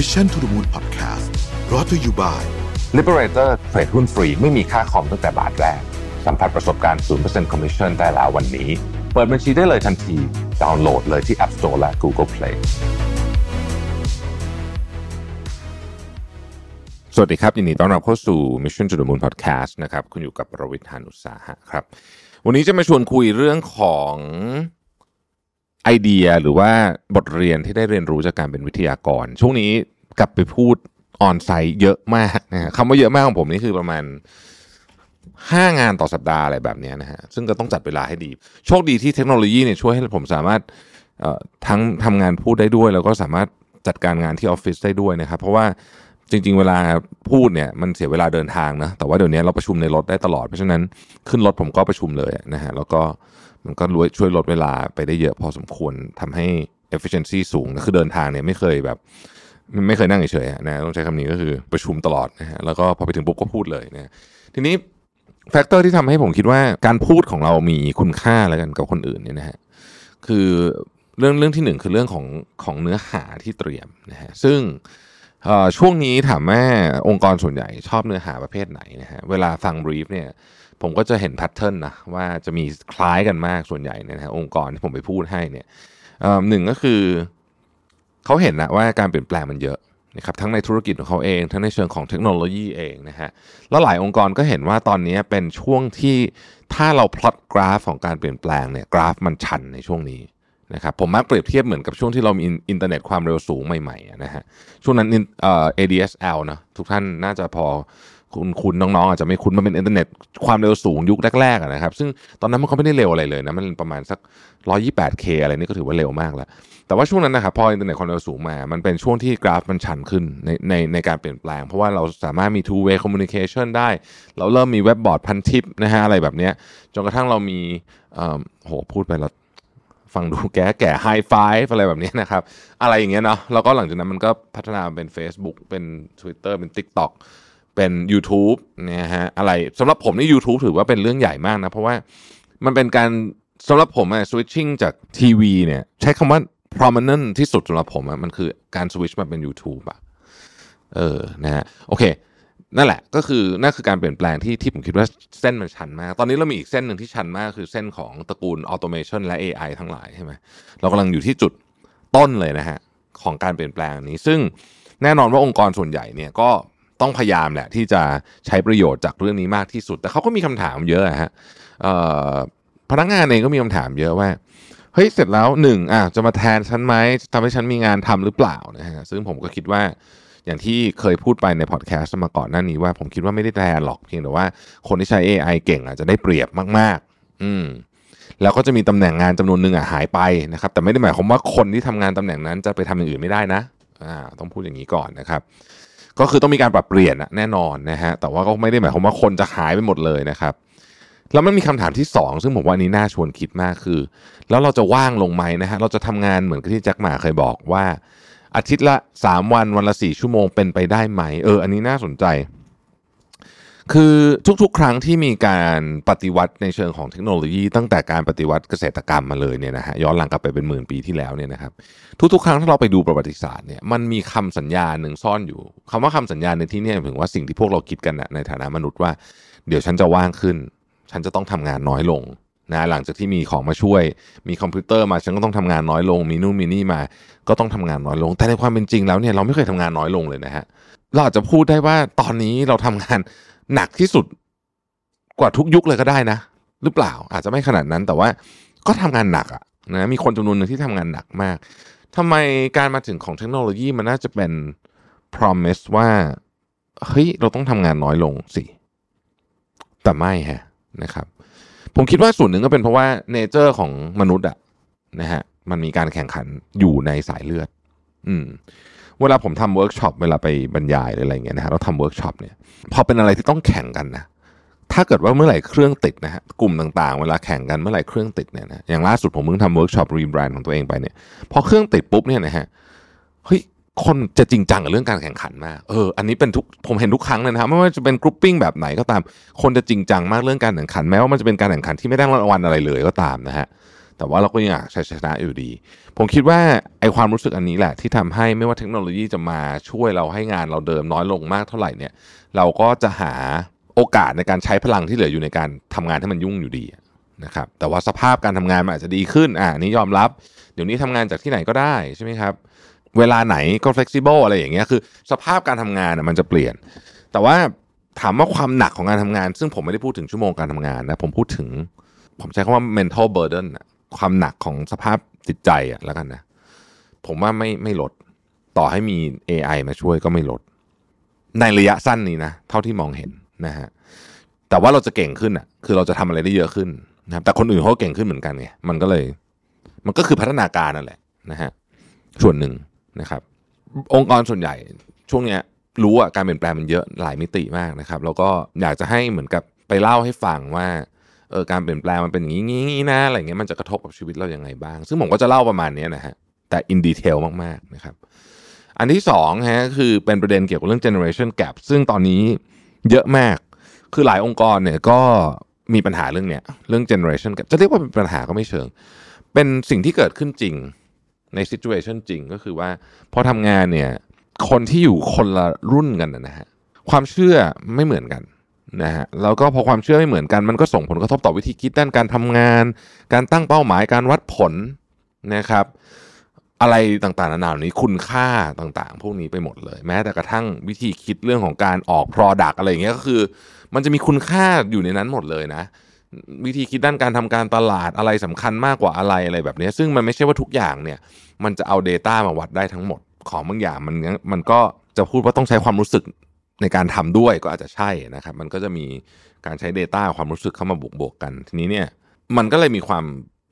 Mission to the Moon Podcast รอ t to you by Liberator เทรดหุ้นฟรีไม่มีค่าคอมตั้งแต่บาทแรก สัมผัสประสบการณ์ 0% Commission ได้แล้ววันนี้ เปิดบัญชีได้เลยทันที ดาวน์โหลดเลยที่ App Store และ Google Play สวัสดีครับ ยินดีต้อนรับเข้าสู่ Mission to the Moon Podcast นะครับ คุณอยู่กับประวิทยานุสาหะครับ วันนี้จะมาชวนคุยเรื่องของ ไอเดียหรือว่าบทเรียนที่ได้เรียนรู้จากการเป็นวิทยากร ช่วงนี้กลับไปพูดออนไซต์เยอะมากนะคำว่าเยอะมากของผมนี่คือประมาณ5งานต่อสัปดาห์อะไรแบบนี้นะฮะซึ่งก็ต้องจัดเวลาให้ดี โชคดีที่เทคโนโลยีเนี่ยช่วยให้ผมสามารถทั้งทำงานพูดได้ด้วย แล้วก็สามารถจัดการงานที่ออฟฟิศได้ด้วยนะครับ เพราะว่าจริง ๆ เวลาพูดเนี่ยมันเสียเวลาเดินทางนะแต่ว่าเดี๋ยวนี้เราประชุมในรถได้ตลอดเพราะฉะนั้นขึ้นรถผมก็ประชุมเลยนะฮะแล้วก็ มันก็ช่วยลดเวลาไปได้เยอะพอสมควรทำให้ efficiency สูงนะคือเดินทางเนี่ยไม่เคยแบบ ไม่เคยนั่งเฉยๆนะต้องใช้คำนี้ก็คือประชุมตลอดนะฮะแล้วก็พอไปถึงปุ๊บก็พูดเลยนะทีนี้ factor ที่ทำให้ผมคิดว่าการพูดของเรามีคุณค่าแล้วกันกับคนอื่นเนี่ยนะฮะคือเรื่องเรื่องที่หนึ่งคือเรื่องของของเนื้อหาที่เตรียมนะฮะซึ่งช่วงนี้ถามว่าองค์กรส่วนใหญ่ชอบเนื้อหาประเภทไหนนะฮะเวลาฟัง brief เนี่ย ผมก็จะเห็น pattern นะว่าจะมีคล้ายกันมากส่วนใหญ่เนี่ยนะฮะองค์กรที่ผมไปพูดให้เนี่ยหนึ่งก็คือเขาเห็นนะว่าการเปลี่ยนแปลงมันเยอะนะครับทั้งในธุรกิจของเขาเอง ทั้งในเชิงของเทคโนโลยีเองนะฮะแล้วหลายองค์กรก็เห็นว่าตอนนี้เป็นช่วงที่ถ้าเราพลอตกราฟของการเปลี่ยนแปลงเนี่ยกราฟมันชันในช่วงนี้นะครับผมมักเปรียบเทียบเหมือนกับช่วงที่เรามีอินเทอร์เน็ตความเร็วสูงใหม่ๆนะฮะช่วงนั้นเอ่อ ADSL นะทุกท่านน่าจะพอ คุณคุณน้องๆอาจจะไม่คุ้นมันเป็นอินเทอร์เน็ตความเร็วสูงยุคแรกๆนะครับ ซึ่งตอนนั้นมันก็ไม่ได้เร็วอะไรเลยนะมันประมาณสัก 128K อะไรนี่ก็ถือว่าเร็วมากแล้ว แต่ว่าช่วงนั้นนะครับพออินเทอร์เน็ตความเร็วสูงมา มันเป็นช่วงที่กราฟมันชันขึ้นในในในการเปลี่ยนแปลง เพราะว่าเราสามารถมี two way communication ได้ เราเริ่มมีเว็บบอร์ดพันทิปนะฮะอะไรแบบเนี้ยจนกระทั่งเรามีเอ่อโหพูดไปแล้วฟังดูแก่แก่ไฮไฟอะไรแบบนี้นะครับ อะไรอย่างเงี้ยเนาะแล้วก็หลังจากนั้นมันก็พัฒนาเป็น Facebook เป็น Twitter เป็น TikTok เป็น YouTube นะฮะอะไรสำหรับผมนี่ YouTube ถือว่าเป็นเรื่องใหญ่มากนะ เพราะว่ามันเป็นการสำหรับผมอะ switching จากทีวีเนี่ยใช้คำว่า prominent ที่สุดสำหรับผมอะมันคือการสวิตช์มาเป็น YouTube อะเออนะฮะโอเค นั่นแหละก็คือนั่นคือการเปลี่ยนแปลงที่ที่ผมคิดว่าเส้นมันชันมาก ตอนนี้เรามีอีกเส้นหนึ่งที่ชันมากคือเส้นของตระกูลออโตเมชันและ AI ทั้งหลายใช่ไหมเรากำลังอยู่ที่จุดต้นเลยนะฮะของการเปลี่ยนแปลงนี้ ซึ่งแน่นอนว่าองค์กรส่วนใหญ่เนี่ยก็ ต้องพยายามแหละที่จะใช้ประโยชน์จากเรื่องนี้มากที่สุด แต่เขาก็มีคำถามเยอะฮะพนักงานเองก็มีคำถามเยอะว่าเฮ้ยเสร็จแล้วหนึ่งอะจะมาแทนฉันไหมทำให้ฉันมีงานทำหรือเปล่านะฮะซึ่งผมก็คิดว่าอย่างที่เคยพูดไปในพอดแคสต์มาก่อนหน้านี้ว่าผมคิดว่าไม่ได้แทนหรอกเพียงแต่ว่าคนที่ใช้ AI เก่งอาจจะได้เปรียบมาก ๆ อืมแล้วก็จะมีตำแหน่งงานจำนวนหนึ่งอะหายไปนะครับ แต่ไม่ได้หมายความว่าคนที่ทำงานตำแหน่งนั้นจะไปทำอย่างอื่นไม่ได้นะอ่าต้องพูดอย่างนี้ก่อนนะครับ ก็คือต้องมีการปรับเปลี่ยนแน่นอนนะฮะแต่ว่าก็ไม่ได้หมายความว่าคนจะหายไปหมดเลยนะครับแล้วมันมีคำถามที่ 2 ซึ่งผมว่านี้น่าชวนคิดมากคือ แล้วเราจะว่างลงไหมนะฮะเราจะทำงานเหมือนที่แจ็คหมาเคยบอกว่า อาทิตย์ละ 3 วันวันละ 4 ชั่วโมงเป็นไปได้ไหมเอออันนี้น่าสนใจ คือทุกๆ ครั้งที่มีการปฏิวัติในเชิงของเทคโนโลยี ตั้งแต่การปฏิวัติเกษตรกรรมมาเลยเนี่ยนะฮะย้อนหลังกลับไปเป็นหมื่นปีที่แล้วเนี่ยนะครับทุกๆ ครั้งที่เราไปดูประวัติศาสตร์เนี่ยมันมีคำสัญญาหนึ่งซ่อนอยู่คำว่าคำสัญญาในที่นี้ถึงว่าสิ่งที่พวกเราคิดกันนะในฐานะมนุษย์ว่า เดี๋ยวฉันจะว่างขึ้น ฉันจะต้องทำงานน้อยลงนะหลังจากที่มีของมาช่วย มีคอมพิวเตอร์มาฉันก็ต้องทำงานน้อยลง มีนู่นมีนี่มา ก็ต้องทำงานน้อยลง แต่ในความเป็นจริงแล้วเนี่ยเราไม่เคยทำงานน้อยลงเลยนะฮะเราอาจจะพูดได้ว่าตอนนี้เราทำงาน หนักที่สุดกว่าทุกยุคเลยก็ได้นะ หรือเปล่าอาจจะไม่ขนาดนั้นแต่ว่าก็ทำงานหนักอะนะมีคนจำนวนหนึ่งที่ทำงานหนักมากทำไมการมาถึงของเทคโนโลยีมันน่าจะเป็น promise ว่าเฮ้ยเราต้องทำงานน้อยลงสิ แต่ไม่ฮะนะครับผมคิดว่าส่วนหนึ่งก็เป็นเพราะว่า nature ของมนุษย์อะนะฮะมันมีการแข่งขันอยู่ในสายเลือด อืม เวลาผมทำเวิร์กช็อปเวลาไปบรรยายหรืออะไรเงี้ยนะฮะเราทำเวิร์กช็อปเนี่ยพอเป็นอะไรที่ต้องแข่งกันนะถ้าเกิดว่าเมื่อไหร่เครื่องติดนะฮะกลุ่มต่างๆ เวลาแข่งกันเมื่อไหร่เครื่องติดเนี่ยนะอย่างล่าสุดผมเพิ่งทำเวิร์กช็อป rebrand ของตัวเองไปเนี่ยพอเครื่องติดปุ๊บเนี่ยนะฮะเฮ้ยคนจะจริงจังกับเรื่องการแข่งขันมากเอออันนี้เป็นทุกผมเห็นทุกครั้งเลยนะครับไม่ว่าจะเป็น grouping แบบไหนก็ตาม คนจะจริงจังมากเรื่องการแข่งขันแม้ว่ามันจะเป็นการแข่งขันที่ไม่ได้รางวัลอะไรเลยก็ตามนะฮะ แต่ว่าเราก็ยังอยากใช้ชนะอยู่ดี ผมคิดว่าไอความรู้สึกอันนี้แหละ ที่ทำให้ไม่ว่าเทคโนโลยีจะมาช่วยเราให้งานเราเดิมน้อยลงมากเท่าไหร่เนี่ย เราก็จะหาโอกาสในการใช้พลังที่เหลืออยู่ในการทำงานให้มันยุ่งอยู่ดีนะครับแต่ว่าสภาพการทำงานมันอาจจะดีขึ้นอ่านี้ยอมรับ เดี๋ยวนี้ทำงานจากที่ไหนก็ได้ใช่ไหมครับ เวลาไหนก็ flexible อะไรอย่างเงี้ยคือ สภาพการทำงานมันจะเปลี่ยน แต่ว่าถามว่าความหนักของการทำงาน ซึ่งผมไม่ได้พูดถึงชั่วโมงการทำงานนะผมพูดถึง ผมใช้คำว่า mental burden ความหนักของสภาพจิตใจอะแล้วกันนะ ผมว่าไม่ไม่ลด ต่อให้มี AI มาช่วยก็ไม่ลด ในระยะสั้นนี้นะ เท่าที่มองเห็นนะฮะแต่ว่าเราจะเก่งขึ้นอะ คือเราจะทำอะไรได้เยอะขึ้นนะครับแต่คนอื่นเขาเก่งขึ้นเหมือนกันไงมันก็เลย มันก็คือพัฒนาการนั่นแหละนะฮะส่วนหนึ่งนะครับ องค์กรส่วนใหญ่ช่วงเนี้ยรู้อะการเปลี่ยนแปลงมันเยอะหลายมิติมากนะครับ แล้วก็อยากจะให้เหมือนกับไปเล่าให้ฟังว่า เออการเปลี่ยนแปลงมันเป็นอย่างนี้นะอะไรเงี้ยมันจะกระทบกับชีวิตเราอย่างไงบ้าง ซึ่งผมก็จะเล่าประมาณนี้นะฮะแต่อินดีเทลมากๆนะครับอันที่สองฮะคือเป็นประเด็นเกี่ยวกับเรื่อง generation gap ซึ่งตอนนี้เยอะมาก คือหลายองค์กรเนี่ยก็มีปัญหาเรื่องเนี้ยเรื่อง generation gap จะเรียกว่าเป็นปัญหาก็ไม่เชิง เป็นสิ่งที่เกิดขึ้นจริงใน situation จริงก็คือว่าพอทำงานเนี่ยคนที่อยู่คนละรุ่นกันนะฮะความเชื่อไม่เหมือนกัน นะฮะแล้วก็พอความเชื่อไม่เหมือนกันมันก็ส่งผลกระทบต่อวิธีคิดด้านการทำงาน การตั้งเป้าหมายการวัดผลนะครับ อะไรต่างๆนานานี้คุณค่าต่างๆ พวกนี้ไปหมดเลย แม้แต่กระทั่งวิธีคิดเรื่องของการออก Product อะไรอย่างเงี้ยก็คือ มันจะมีคุณค่าอยู่ในนั้นหมดเลยนะ วิธีคิดด้านการทำการตลาดอะไรสำคัญมากกว่าอะไรอะไรแบบนี้ ซึ่งมันไม่ใช่ว่าทุกอย่างเนี่ย มันจะเอา Data มาวัดได้ทั้งหมดของบางอย่างมันมันก็จะพูดว่าต้องใช้ความรู้สึก ในการทำด้วยก็อาจจะใช่นะครับ มันก็จะมีการใช้ Data ความรู้สึกเข้ามาบวกบวกกัน ทีนี้เนี่ยมันก็เลยมีความ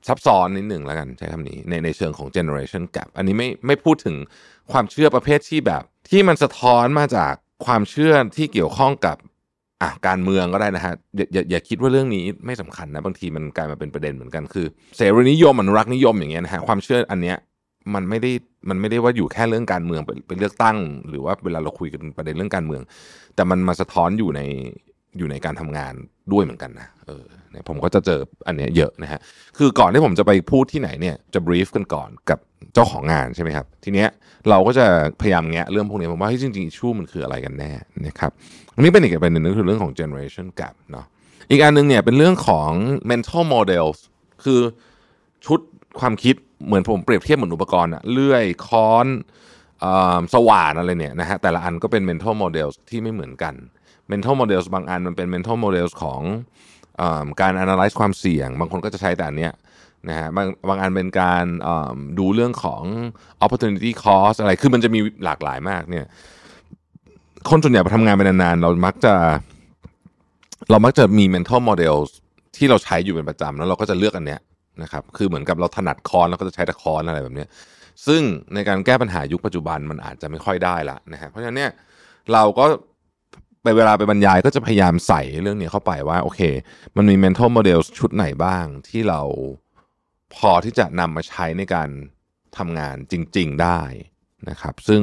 ซับซ้อนนิดหนึ่งแล้วกันใช้คำนี้ในในเชิงของ generation gap อันนี้ไม่ไม่พูดถึงความเชื่อประเภทที่แบบ ที่มันสะท้อนมาจากความเชื่อที่เกี่ยวข้องกับอะการเมืองก็ได้นะฮะอย่าอย่าอย่าคิดว่าเรื่องนี้ไม่สำคัญนะบางทีมันกลายมาเป็นประเด็นเหมือนกันคือ เสรีนิยมอนุรักษ์นิยมอย่างเงี้ยนะฮะความเชื่ออันเนี้ย มันไม่ได้มันไม่ได้ว่าอยู่แค่เรื่องการเมืองเป็นเลือกตั้ง หรือว่าเวลาเราคุยกันประเด็นเรื่องการเมือง แต่มันมาสะท้อนอยู่ในอยู่ในการทำงานด้วยเหมือนกันนะเออนี่ยผมก็จะเจออันเนี้ยเยอะนะฮะคือก่อนที่ผมจะไปพูดที่ไหนเนี่ยจะบรีฟกันก่อนกับเจ้าของงานใช่ไหมครับ ทีเนี้ยเราก็จะพยายามแงะเรื่องพวกนี้ผมว่าจริงๆชูมันคืออะไรกันแน่นะครับอันนี้เป็นอีกประเด็นนึงคือเรื่องของ generation gap เนาะอีกอันนึงเนี่ยเป็นเรื่องของ mental models คือชุดความคิด เหมือนผมเปรียบเทียบเหมือนอุปกรณ์อะเลื่อยค้อนสว่านอะไรเนี่ยนะฮะแต่ละอันก็เป็น mental models ที่ไม่เหมือนกัน mental models บางอันมันเป็น mental models ของอการ analyze ความเสี่ยง บางคนก็จะใช้แต่อันเนี้ยนะฮะบางบางอันเป็นการดูเรื่องของ opportunity cost อะไรคือมันจะมีหลากหลายมากเนี่ยคนส่วนใหญ่พอทำงานไปนานๆเรามักจะเรามักจะมี mental models ที่เราใช้อยู่เป็นประจำแล้วเราก็จะเลือกอันเนี้ย นะครับคือเหมือนกับเราถนัดคอนเราก็จะใช้ต่คอนอะไรแบบนี้ซึ่งในการแก้ปัญหายุคปัจจุบันมันอาจจะไม่ค่อยได้ละนะฮะเพราะฉะนั้นเนี่ยเราก็ไปเวลาไปบรรยายก็จะพยายามใส่เรื่องนี้เข้าไปว่าโอเค มันมี mental model ชุดไหนบ้างที่เราพอที่จะนำมาใช้ในการทำงานจริง ๆได้นะครับ ซึ่ง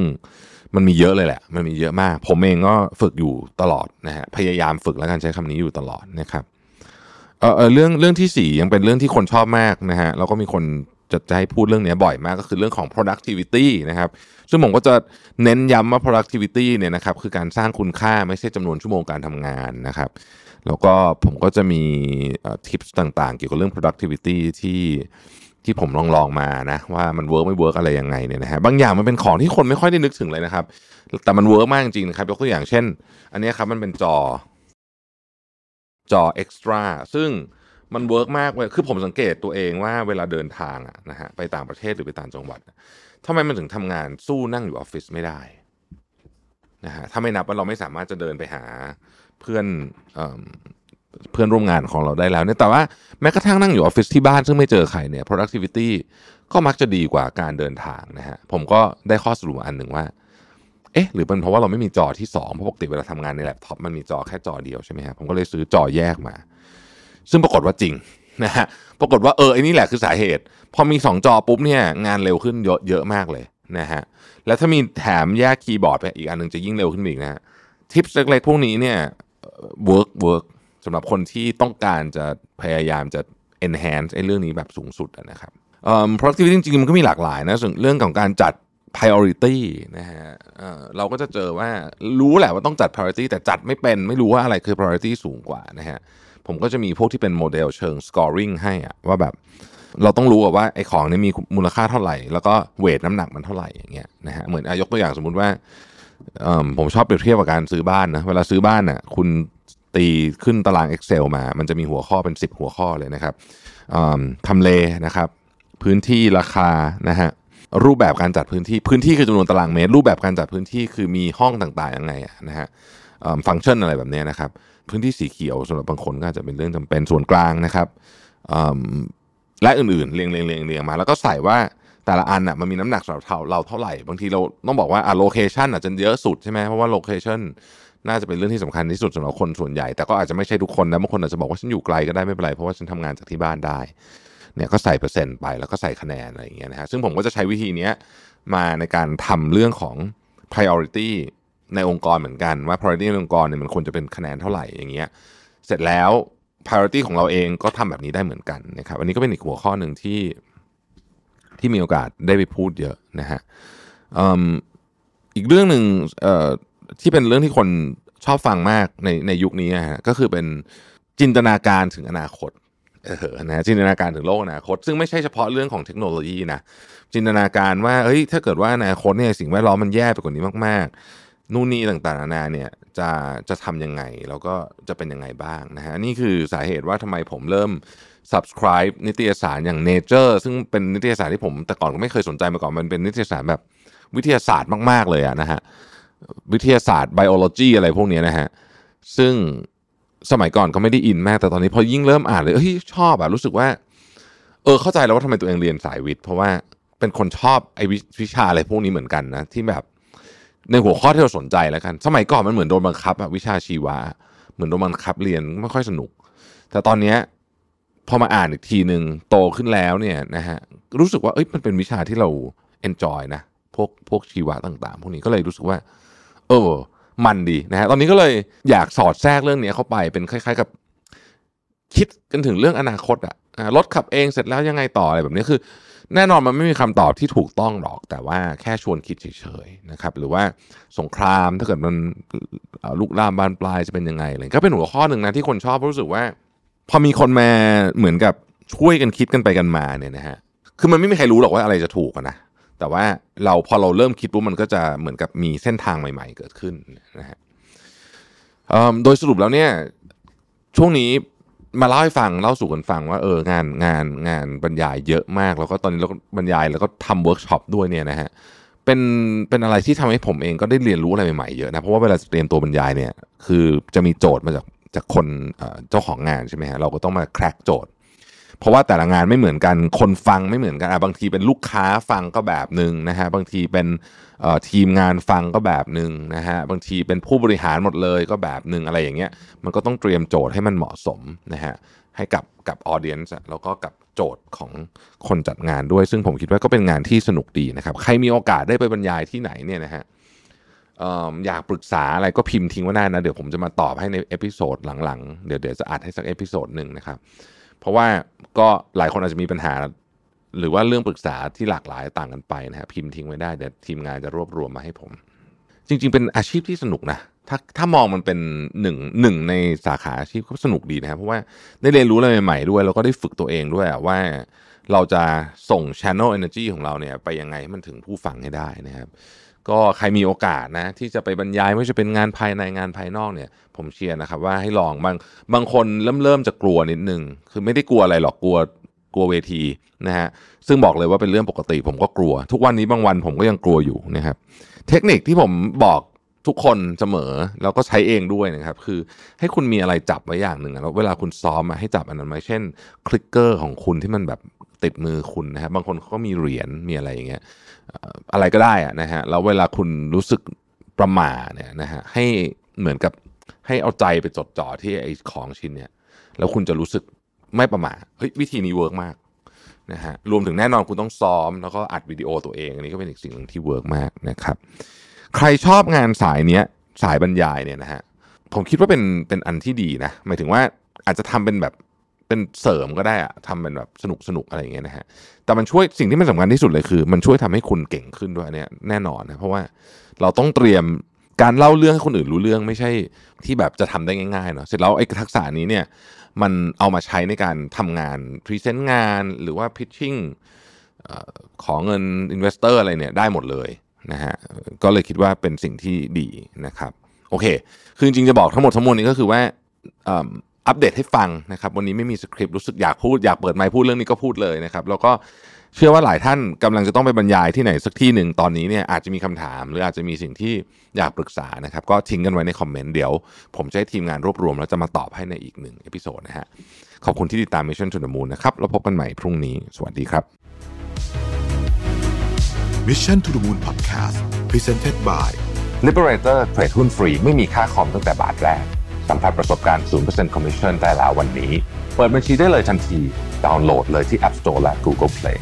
มันมีเยอะเลยแหละ มันมีเยอะมาก ผมเองก็ฝึกอยู่ตลอดนะฮะพยายามฝึกแล้วกันใช้คำนี้อยู่ตลอดนะครับ เออเรื่องเรื่องที่สี่ยังเป็นเรื่องที่คนชอบมากนะฮะแล้วก็มีคนจะจะให้พูดเรื่องนี้บ่อยมากก็คือเรื่องของ productivity นะครับซึ่งผมก็จะเน้นย้ำว่า productivity เนี่ยนะครับคือการสร้างคุณค่าไม่ใช่จำนวนชั่วโมงการทำงานนะครับแล้วก็ผมก็จะมีทิปต่างๆ เกี่ยวกับเรื่อง productivity ที่ที่ผมลองลองมานะว่ามัน work ไม่ work อะไรยังไงเนี่ยนะฮะบางอย่างมันเป็นของที่คนไม่ค่อยได้นึกถึงเลยนะครับ แต่มัน work มากจริงๆนะครับยกตัวอย่างเช่น อันนี้ครับมันเป็นจอ จอ extra ซึ่งมัน work มากเลยคือผมสังเกตตัวเองว่าเวลาเดินทางอะนะฮะไปต่างประเทศหรือไปต่างจังหวัดทำไมมันถึงทำงานสู้นั่งอยู่ออฟฟิศไม่ได้นะฮะถ้าไม่นับว่าเราไม่สามารถจะเดินไปหาเพื่อนเเพื่อนร่วมงานของเราได้แล้วเนี่ยแต่ว่าแม้กระทั่งนั่งอยู่ออฟฟิศที่บ้านซึ่งไม่เจอใครเนี่ย productivity ก็มักจะดีกว่าการเดินทางนะฮะผมก็ได้ข้อสรุปอันหนึ่งว่า เอ๊ะหรือเป็นเพราะว่าเราไม่มีจอที่2เพราะปกติเวลาทำงานในแล็ปท็อปมันมีจอแค่จอเดียวใช่ไหมครับผมก็เลยซื้อจอแยกมา ซึ่งปรากฏว่าจริงนะฮะปรากฏว่าเออไอ้นี่แหละคือสาเหตุ พอมี 2 จอปุ๊บเนี่ยงานเร็วขึ้นเยอะเยอะมากเลยนะฮะแล้วถ้ามีแถมแยกคีย์บอร์ดไปอีกอันหนึ่งจะยิ่งเร็วขึ้นอีกนะฮะทิปเล็กๆพวกนี้เนี่ย work work สำหรับคนที่ต้องการจะพยายามจะ enhance ไอ้เรื่องนี้แบบสูงสุดนะครับเอ่อ productivity จริงๆมันก็มีหลากหลายนะส่วนเรื่องของการจัด priority นะฮะเราก็จะเจอว่ารู้แหละว่าต้องจัด priority แต่จัดไม่เป็นไม่รู้ว่าอะไรคือ priority สูงกว่านะฮะผมก็จะมีพวกที่เป็นโมเดลเชิง scoring ให้อะว่าแบบเราต้องรู้ว่าไอ้ของนี้มีมูลค่าเท่าไหร่ แล้วก็เวทน้ำหนักมันเท่าไหร่อย่างเงี้ยนะฮะเหมือนอยกตัวอย่างสมมุติว่าผมชอบเปรียบเทียบกับการซื้อบ้านนะเวลาซื้อบ้านน่ะคุณตีขึ้นตาราง Excel มา มันจะมีหัวข้อเป็น 10 หัวข้อเลยนะครับทำเลนะครับ พื้นที่ราคานะฮะ รูปแบบการจัดพื้นที่พื้นที่คือจำนวนตารางเมตร รูปแบบการจัดพื้นที่คือมีห้องต่างๆยังไงนะฮะฟังก์ชันอะไรแบบนี้นะครับ พื้นที่สีเขียวสำหรับบางคนก็อาจจะเป็นเรื่องจำเป็นส่วนกลางนะครับและอื่นๆเรียงเรียงเรียงเรียงมา แล้วก็ใส่ว่าแต่ละอันอะมันมีน้ำหนักสำหรับเราเราเท่าไหร่บางทีเราต้องบอกว่าอะโลเคชันอาจจะเยอะสุดใช่ไหมเพราะว่าโลเคชันน่าจะเป็นเรื่องที่สำคัญที่สุดสำหรับคนส่วนใหญ่ แต่ก็อาจจะไม่ใช่ทุกคนนะบางคนอาจจะบอกว่าฉันอยู่ไกลก็ได้ไม่เป็นไรเพราะว่าฉันทำงานจากที่บ้านได้ เนี่ยก็ใส่เปอร์เซ็นต์ไปแล้วก็ใส่คะแนนอะไรอย่างเงี้ยนะฮะซึ่งผมก็จะใช้วิธีเนี้ยมาในการทำเรื่องของ priority ในองค์กรเหมือนกันว่า priority ในองค์กรเนี่ยมันควรจะเป็นคะแนนเท่าไหร่อย่างเงี้ยเสร็จแล้ว priority ของเราเองก็ทำแบบนี้ได้เหมือนกันนะครับอันนี้ก็เป็นอีกหัวข้อหนึ่งที่ที่มีโอกาสได้ไปพูดเยอะนะฮะอีกเรื่องหนึ่งที่เป็นเรื่องที่คนชอบฟังมากในในยุคนี้อะฮะก็คือเป็นจินตนาการถึงอนาคต เออนะจินตนาการถึงโลกอนาคต ซึ่งไม่ใช่เฉพาะเรื่องของเทคโนโลยีนะจินตนาการว่าเฮ้ยถ้าเกิดว่าอนาคตเนี่ยสิ่งแวดล้อมมันแย่ไปกว่านี้มากๆ นู่นนี่ต่างๆนานาเนี่ยจะจะทำยังไงแล้วก็จะเป็นยังไงบ้างนะฮะนี่คือสาเหตุว่าทำไมผมเริ่ม subscribe นิตยสารอย่าง Nature ซึ่งเป็นนิตยสารที่ผมแต่ก่อนก็ไม่เคยสนใจมาก่อนมันเป็นนิตยสารแบบวิทยาศาสตร์มาก ๆ เลยอะนะฮะวิทยาศาสตร์ biology อะไรพวกนี้นะฮะซึ่ง สมัยก่อนก็ไม่ได้อินมาก แต่ตอนนี้พอยิ่งเริ่มอ่านเลยเฮ้ยชอบอะรู้สึกว่า เออเข้าใจแล้วว่าทำไมตัวเองเรียนสายวิทย์ เพราะว่าเป็นคนชอบไอ้วิชาอะไรพวกนี้เหมือนกันนะ ที่แบบในหัวข้อที่เราสนใจแล้วกัน สมัยก่อนมันเหมือนโดนบังคับอะวิชาชีวะ เหมือนโดนบังคับเรียนไม่ค่อยสนุก แต่ตอนเนี้ยพอมาอ่านอีกทีหนึ่งโตขึ้นแล้วเนี่ยนะฮะรู้สึกว่าเอ้ยมันเป็นวิชาที่เราเอนจอยนะพวกพวกชีวะต่าง ๆ พวกนี้ก็เลยรู้สึกว่า เออ มันดีนะฮะตอนนี้ก็เลยอยากสอดแทรกเรื่องนี้เข้าไปเป็นคล้าย ๆ กับ คิดกันถึงเรื่องอนาคตอะอ่ารถขับเองเสร็จแล้วยังไงต่ออะไรแบบนี้คือ แน่นอนมันไม่มีคำตอบที่ถูกต้องหรอก แต่ว่าแค่ชวนคิดเฉยๆนะครับ หรือว่าสงครามถ้าเกิดมันลุกลามบานปลายจะเป็นยังไงอะไรก็เป็นหัวข้อหนึ่งนะที่คนชอบเพราะรู้สึกว่า พอมีคนมาเหมือนกับช่วยกันคิดกันไปกันมาเนี่ยนะฮะคือมันไม่มีใครรู้หรอกว่าอะไรจะถูกนะ แต่ว่าเราพอเราเริ่มคิดปุ๊บมันก็จะเหมือนกับมีเส้นทางใหม่ ๆ เกิดขึ้นนะฮะโดยสรุปแล้วเนี่ยช่วงนี้มาเล่าให้ฟังเล่าสู่กันฟังว่าเอองานงานงานบรรยายเยอะมาก แล้วก็ตอนนี้เราก็บรรยายแล้วก็ทำเวิร์กช็อปด้วยเนี่ยนะฮะเป็นเป็นอะไรที่ทำให้ผมเองก็ได้เรียนรู้อะไรใหม่ๆเยอะนะเพราะว่าเวลาเตรียมตัวบรรยายเนี่ยคือจะมีโจทย์มาจากจากคนเอ่อเจ้าของงานใช่ไหมฮะเราก็ต้องมา crack โจทย์ เพราะว่าแต่ละงานไม่เหมือนกันคนฟังไม่เหมือนกันอะบางทีเป็นลูกค้าฟังก็แบบหนึ่งนะฮะบางทีเป็นทีมงานฟังก็แบบหนึ่งนะฮะบางทีเป็นผู้บริหารหมดเลยก็แบบหนึ่งอะไรอย่างเงี้ยมันก็ต้องเตรียมโจทย์ให้มันเหมาะสมนะฮะให้กับกับ audience แล้วก็กับโจทย์ของคนจัดงานด้วย ซึ่งผมคิดว่าก็เป็นงานที่สนุกดีนะครับ ใครมีโอกาสได้ไปบรรยายที่ไหนเนี่ยนะฮะเอิ่มอยากปรึกษาอะไรก็พิมพ์ทิ้งไว้ได้นะ เดี๋ยวผมจะมาตอบให้ใน episode หลังๆ เดี๋ยวเดี๋ยวจะอัดให้สัก episode หนึ่งนะครับ เพราะว่าก็หลายคนอาจจะมีปัญหา หรือว่าเรื่องปรึกษาที่หลากหลายต่างกันไปนะฮะพิมพ์ทิ้งไว้ได้เดี๋ยวทีมงานจะรวบรวมมาให้ผม จริง ๆ เป็นอาชีพที่สนุกนะถ้าถ้ามองมันเป็นหนึ่งหนึ่งในสาขาอาชีพก็สนุกดีนะครับเพราะว่าได้เรียนรู้อะไรใหม่ๆด้วย แล้วก็ได้ฝึกตัวเองด้วยว่าเราจะส่ง channel energy ของเราเนี่ยไปยังไงให้มันถึงผู้ฟังให้ได้นะครับ ก็ใครมีโอกาสนะที่จะไปบรรยายไม่ว่าจะเป็นงานภายในงานภายนอกเนี่ย ผมเชียร์นะครับว่าให้ลองบางบางคนเริ่มเริ่มจะกลัวนิดนึงคือไม่ได้กลัวอะไรหรอกกลัวกลัวเวทีนะฮะซึ่งบอกเลยว่าเป็นเรื่องปกติ ผมก็กลัว ทุกวันนี้บางวันผมก็ยังกลัวอยู่นะครับ เทคนิคที่ผมบอกทุกคนเสมอแล้วก็ใช้เองด้วยนะครับ คือให้คุณมีอะไรจับไว้อย่างหนึ่งแล้วเวลาคุณซ้อมให้จับอันนั้นไว้เช่น clicker ของคุณที่มันแบบ ติดมือคุณนะครับบางคนเขาก็มีเหรียญมีอะไรอย่างเงี้ยอะไรก็ได้อะนะฮะแล้วเวลาคุณรู้สึกประหม่าเนี่ยนะฮะให้เหมือนกับให้เอาใจไปจดจ่อที่ไอ้ของชิ้นเนี่ยแล้วคุณจะรู้สึกไม่ประหม่าเฮ้ยวิธีนี้ work มากนะฮะรวมถึงแน่นอนคุณต้องซ้อม แล้วก็อัดวิดีโอตัวเอง อันนี้ก็เป็นอีกสิ่งหนึ่งที่ work มากนะครับ ใครชอบงานสายเนี้ยสายบรรยายเนี่ยนะฮะผมคิดว่าเป็นเป็นอันที่ดีนะหมายถึงว่าอาจจะทำเป็นแบบ เป็นเสริมก็ได้อะทำเป็นแบบสนุกสนุกอะไรอย่างเงี้ยนะฮะแต่มันช่วยสิ่งที่มันสำคัญที่สุดเลยคือ มันช่วยทำให้คุณเก่งขึ้นด้วยเนี่ยแน่นอนนะเพราะว่าเราต้องเตรียมการเล่าเรื่องให้คนอื่นรู้เรื่องไม่ใช่ที่แบบจะทำได้ง่ายๆเนาะเสร็จแล้วไอ้ทักษะนี้เนี่ยมันเอามาใช้ในการทำงาน present งานหรือว่า pitching ขอเงิน investor อะไรเนี่ยได้หมดเลยนะฮะก็เลยคิดว่าเป็นสิ่งที่ดีนะครับ โอเค คือจริงๆจะบอกทั้งหมดทั้งมวลนี้ก็คือว่า อัปเดตให้ฟังนะครับวันนี้ไม่มีสคริปต์รู้สึกอยากพูดอยากเปิดไมค์พูดเรื่องนี้ก็พูดเลยนะครับแล้วก็เชื่อว่าหลายท่านกำลังจะต้องไปบรรยายที่ไหนสักที่หนึ่งตอนนี้เนี่ยอาจจะมีคำถาม หรืออาจจะมีสิ่งที่อยากปรึกษานะครับก็ทิ้งกันไว้ในคอมเมนต์เดี๋ยว ผมจะให้ทีมงานรวบรวมแล้วจะมาตอบให้ในอีกหนึ่ง episode นะฮะขอบคุณที่ติดตาม Mission to the Moon นะครับแล้วพบกันใหม่พรุ่งนี้ สวัสดีครับ Mission to the Moon Podcast Presented by Liberator เทรดหุ้นฟรีไม่มีค่าคอมตั้งแต่บาทแรก สัมผัสประสบการณ์ 0% Commission ได้แล้ววันนี้ เปิดบัญชีได้เลยทันที ดาวน์โหลดเลยที่ App Store และ Google Play